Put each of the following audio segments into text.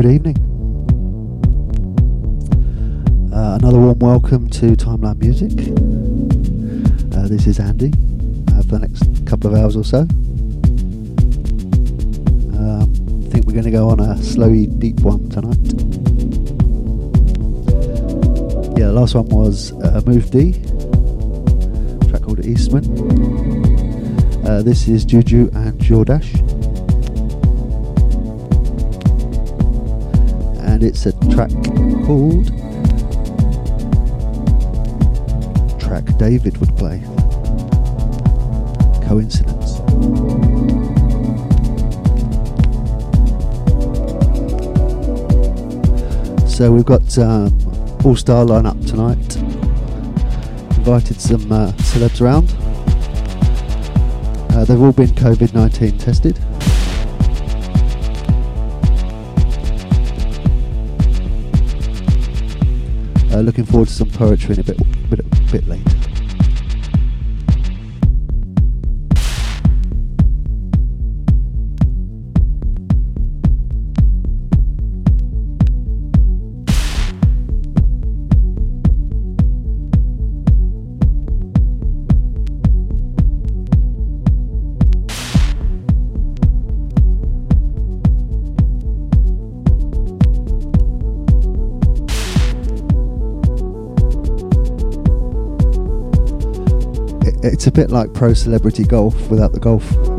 good evening. Uh, another warm welcome to Timeline Music. Uh, this is Andy uh, for the next couple of hours or so. Um, I think we're going to go on a slowy, deep one tonight. Yeah, the last one was uh, Move D, track called Eastman. Uh, this is Juju and Jordash. And it's a track called Track David would play. Coincidence. So we've got um, all star lineup tonight. Invited some uh, celebs around. Uh, they've all been COVID 19 tested. Looking forward to some poetry in a bit, bit, bit later. Bit like pro celebrity golf without the golf.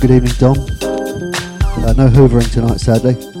Good evening, Dom. Uh, no hoovering tonight, sadly.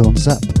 On Zap.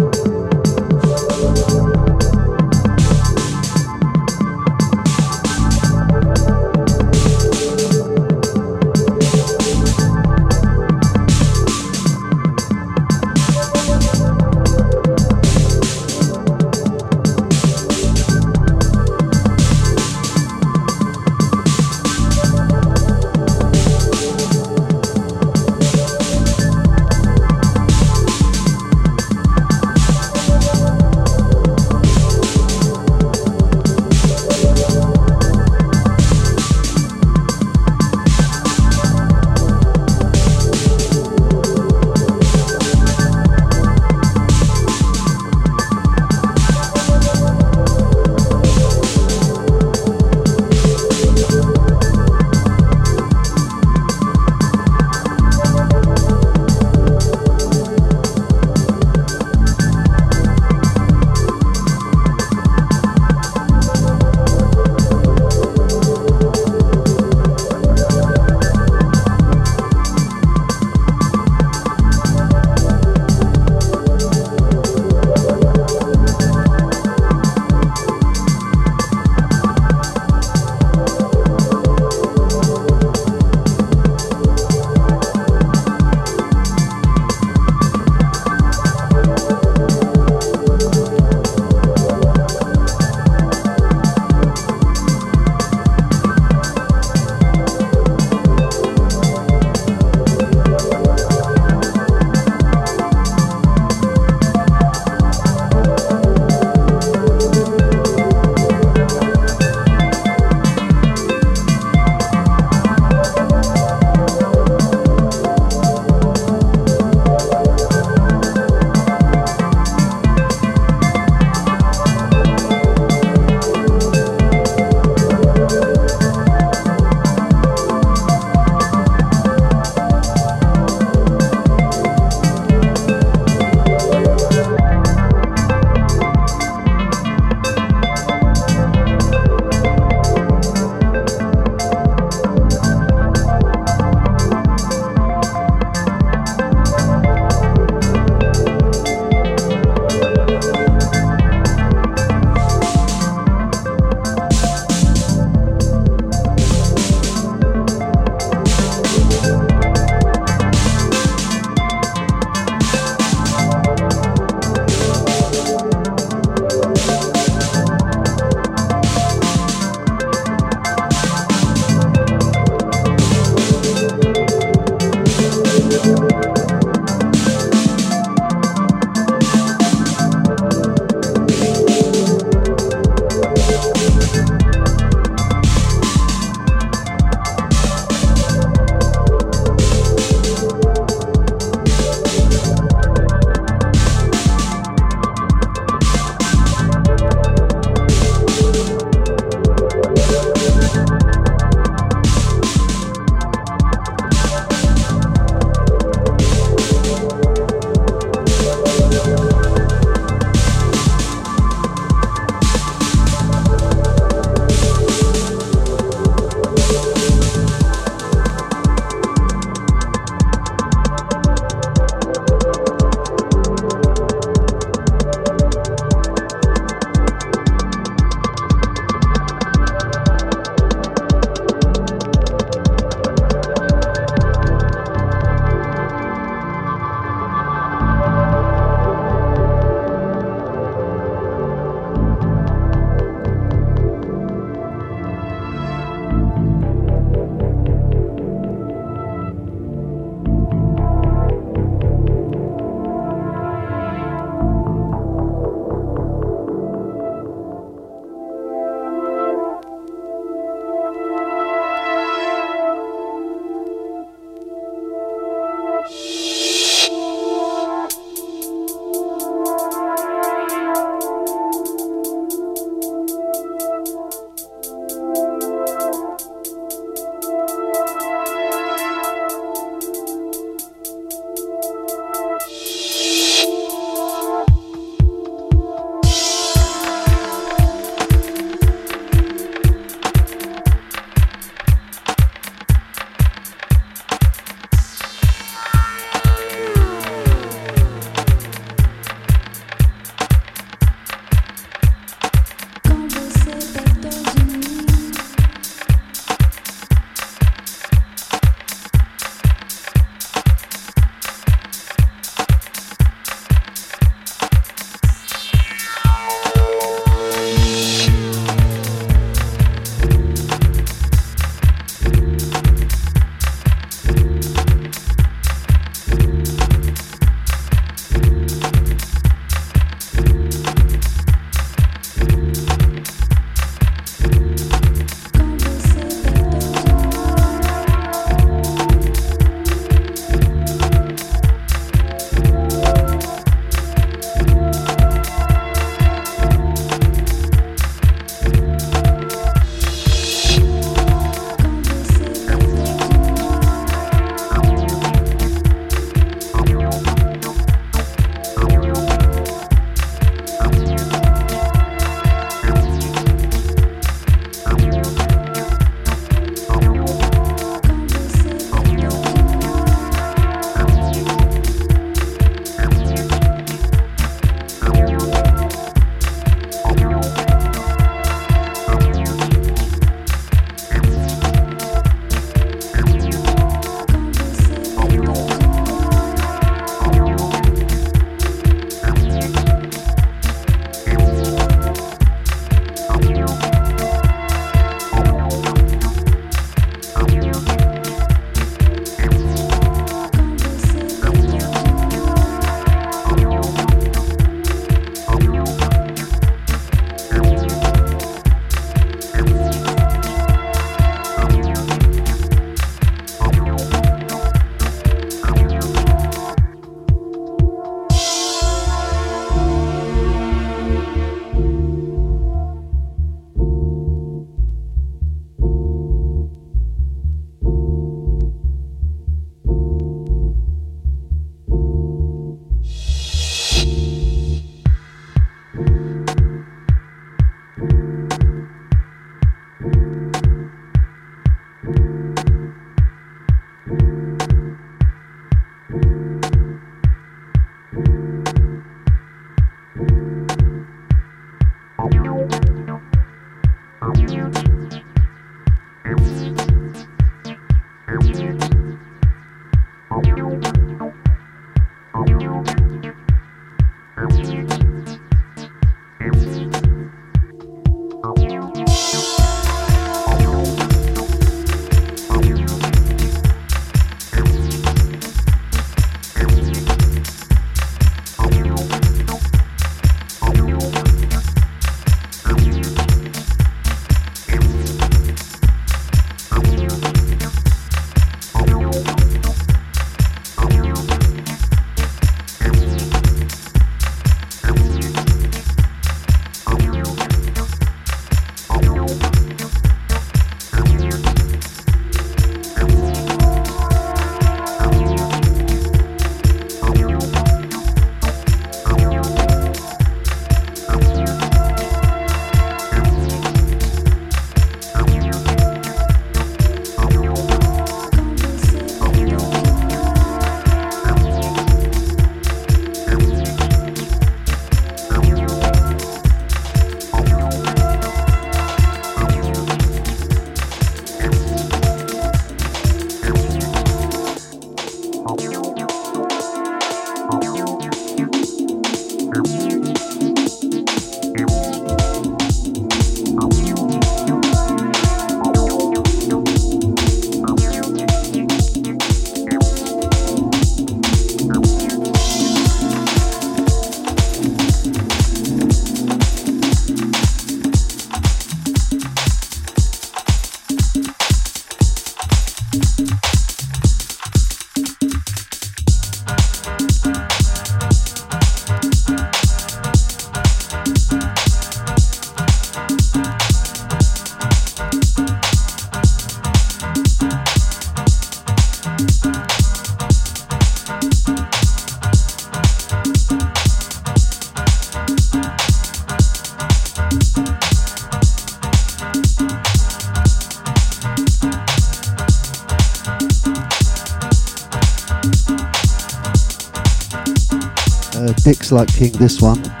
Dicks Like King, this one.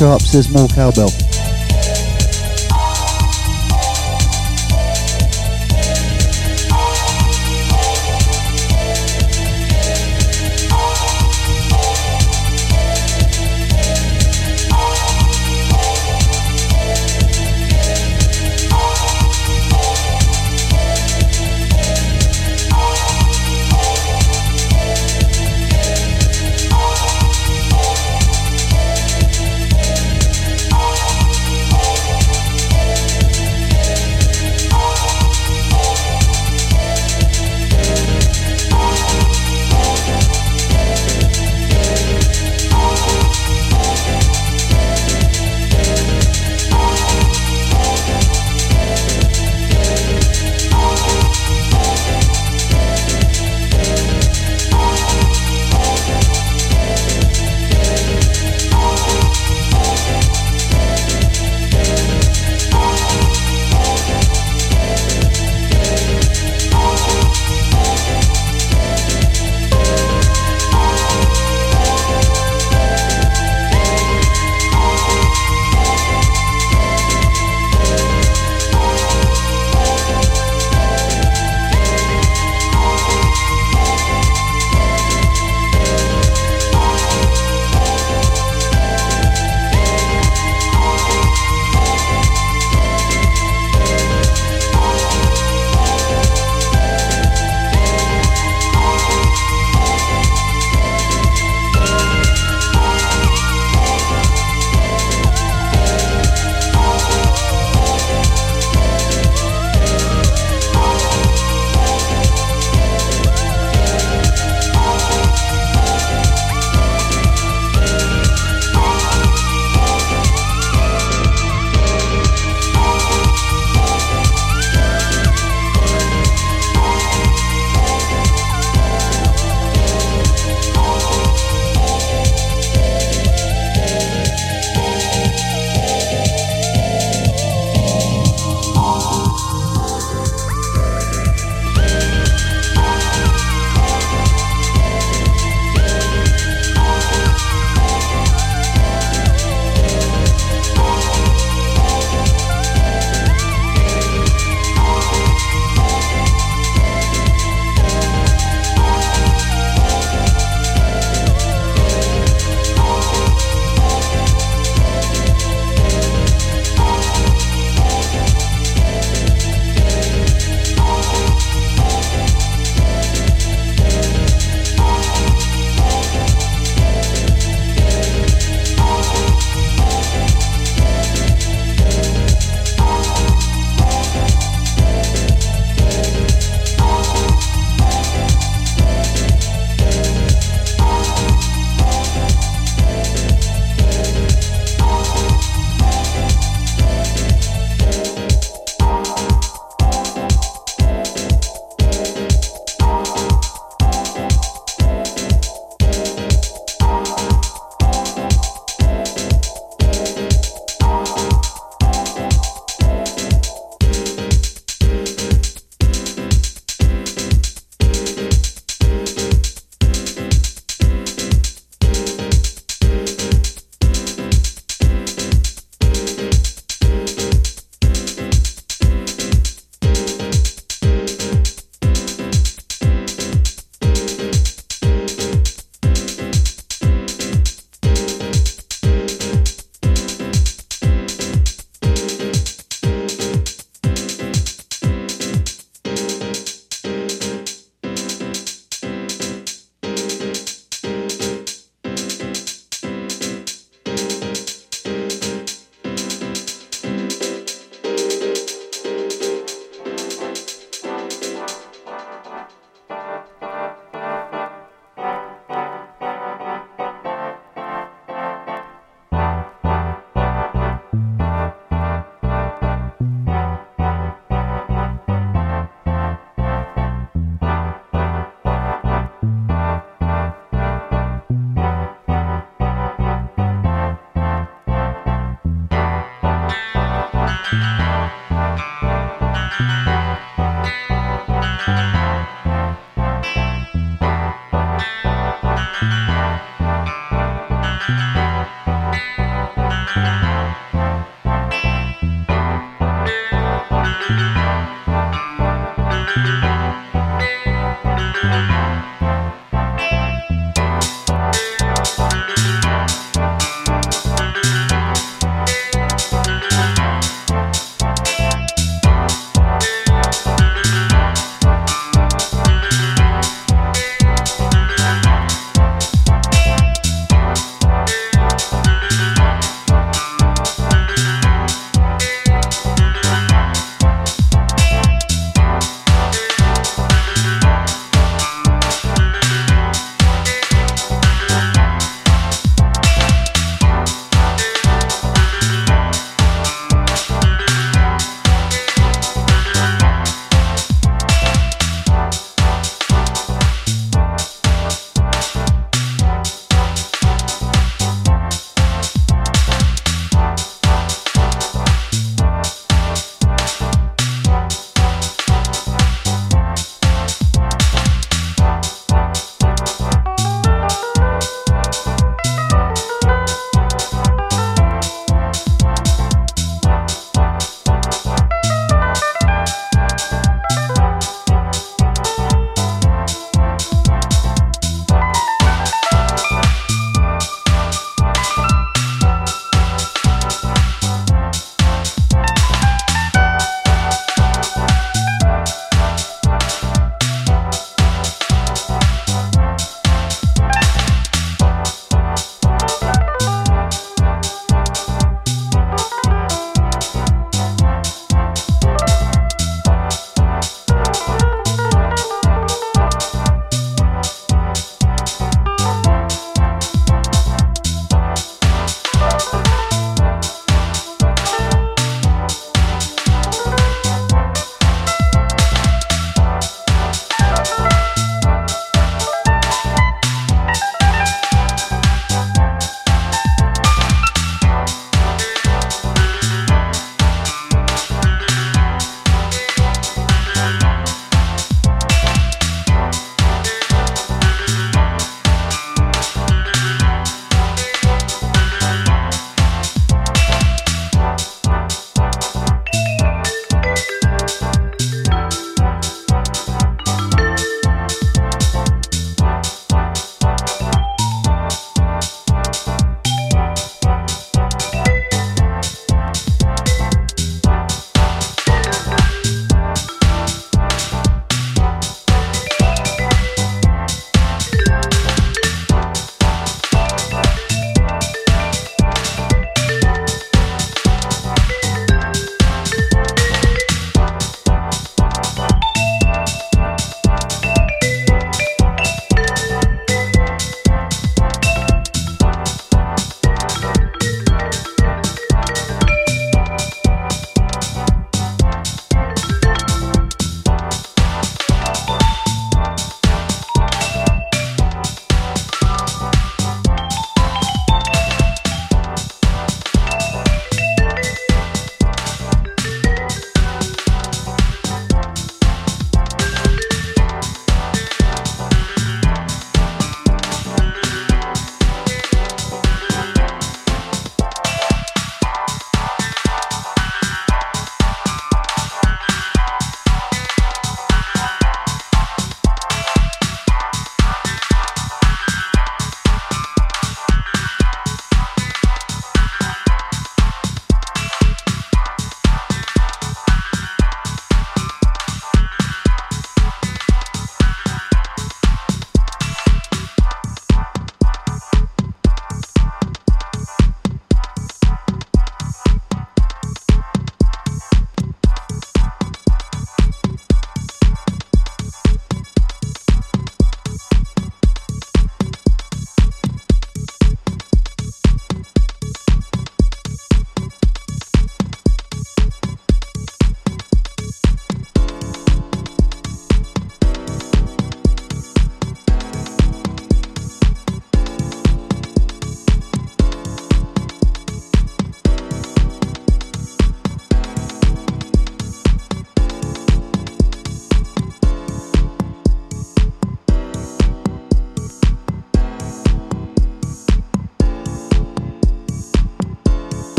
Sharp says more cowbell.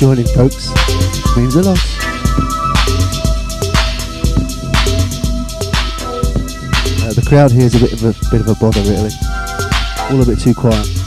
Joining, folks. Means a lot. Uh, the crowd here is a bit of a bit of a bother, really. All a bit too quiet.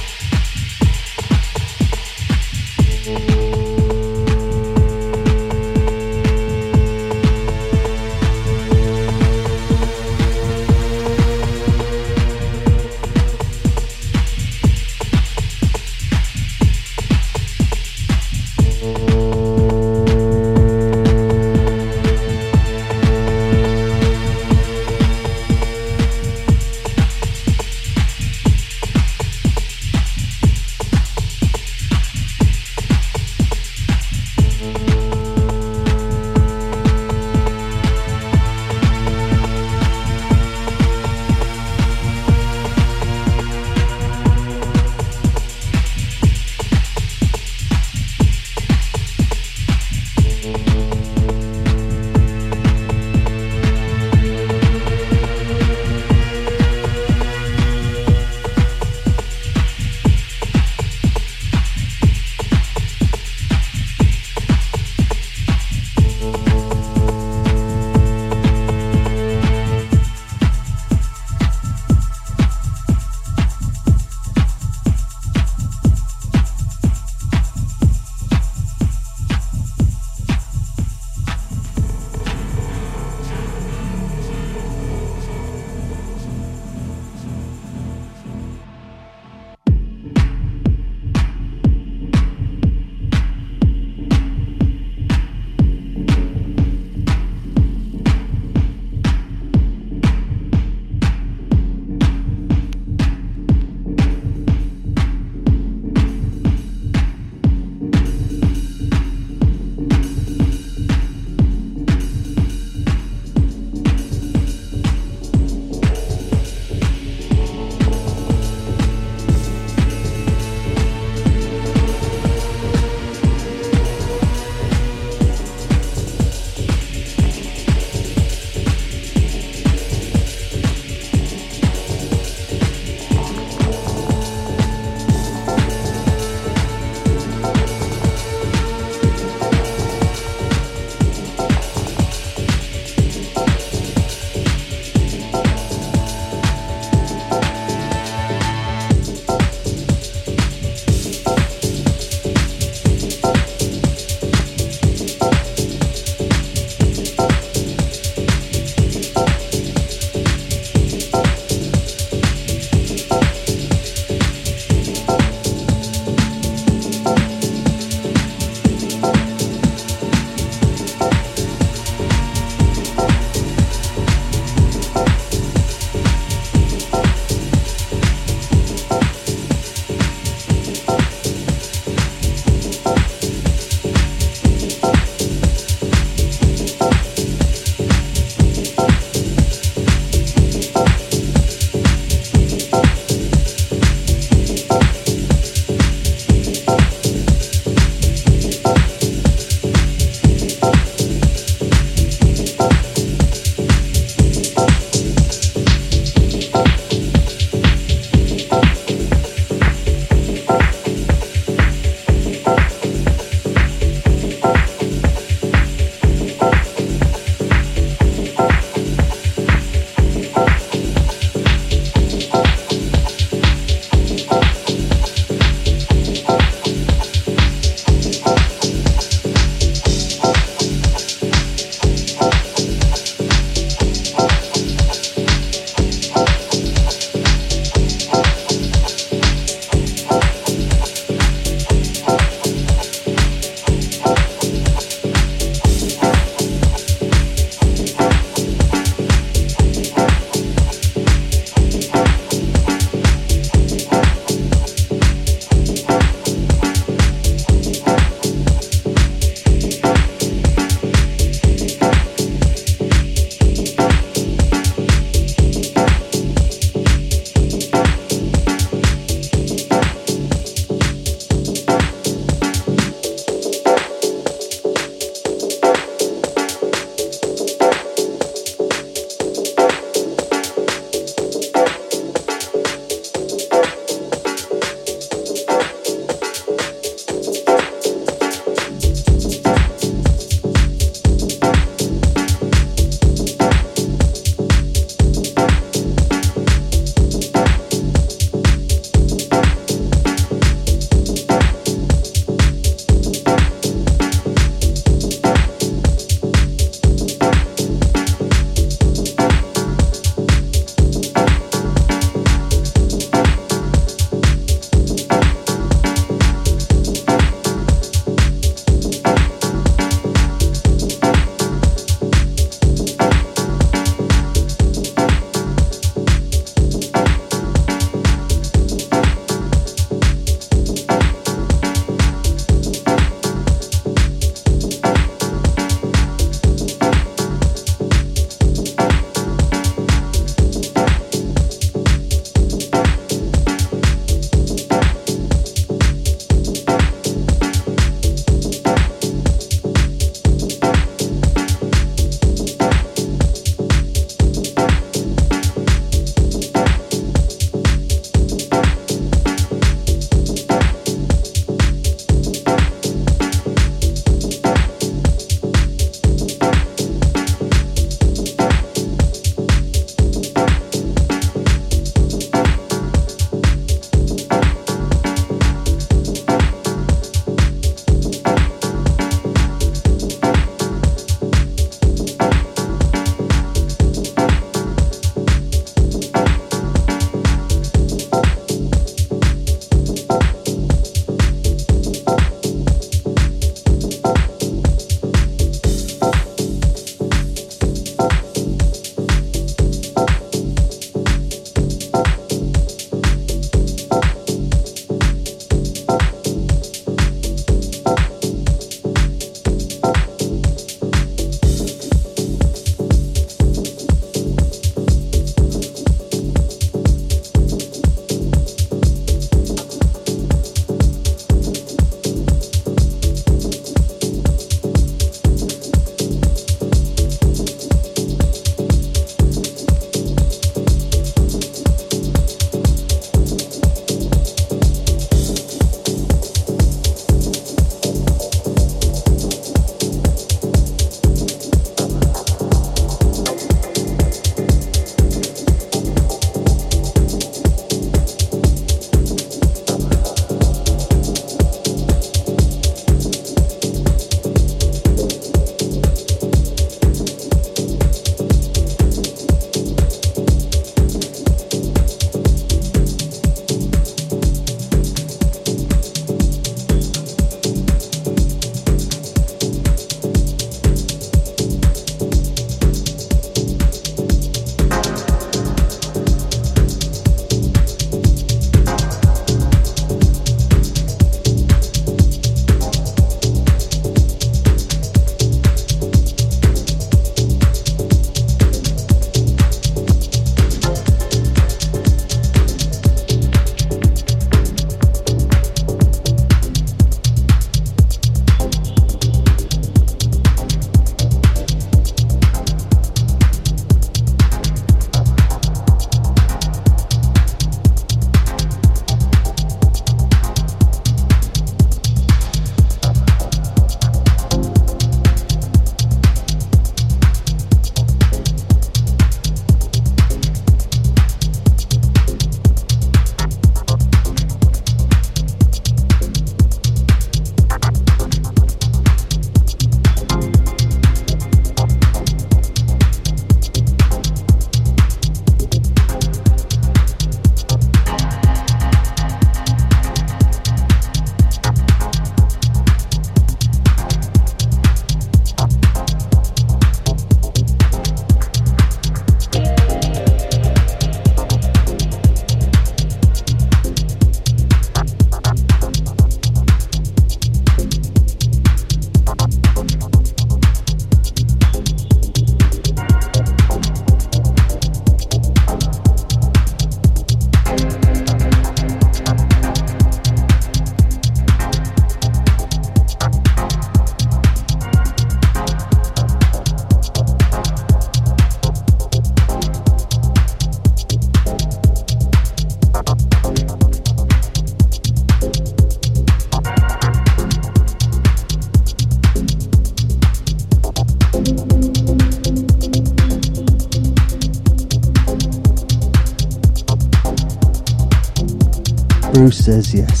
Says yes.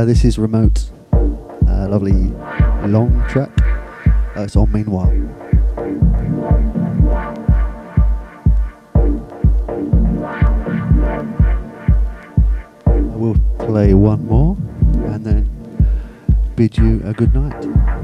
Uh, this is Remote. Uh, lovely long track. Uh, it's on Meanwhile. I will play one more and then bid you a good night.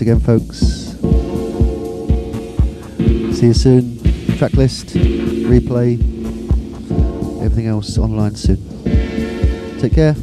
Again, folks. See you soon. Tracklist, replay, everything else online soon. Take care.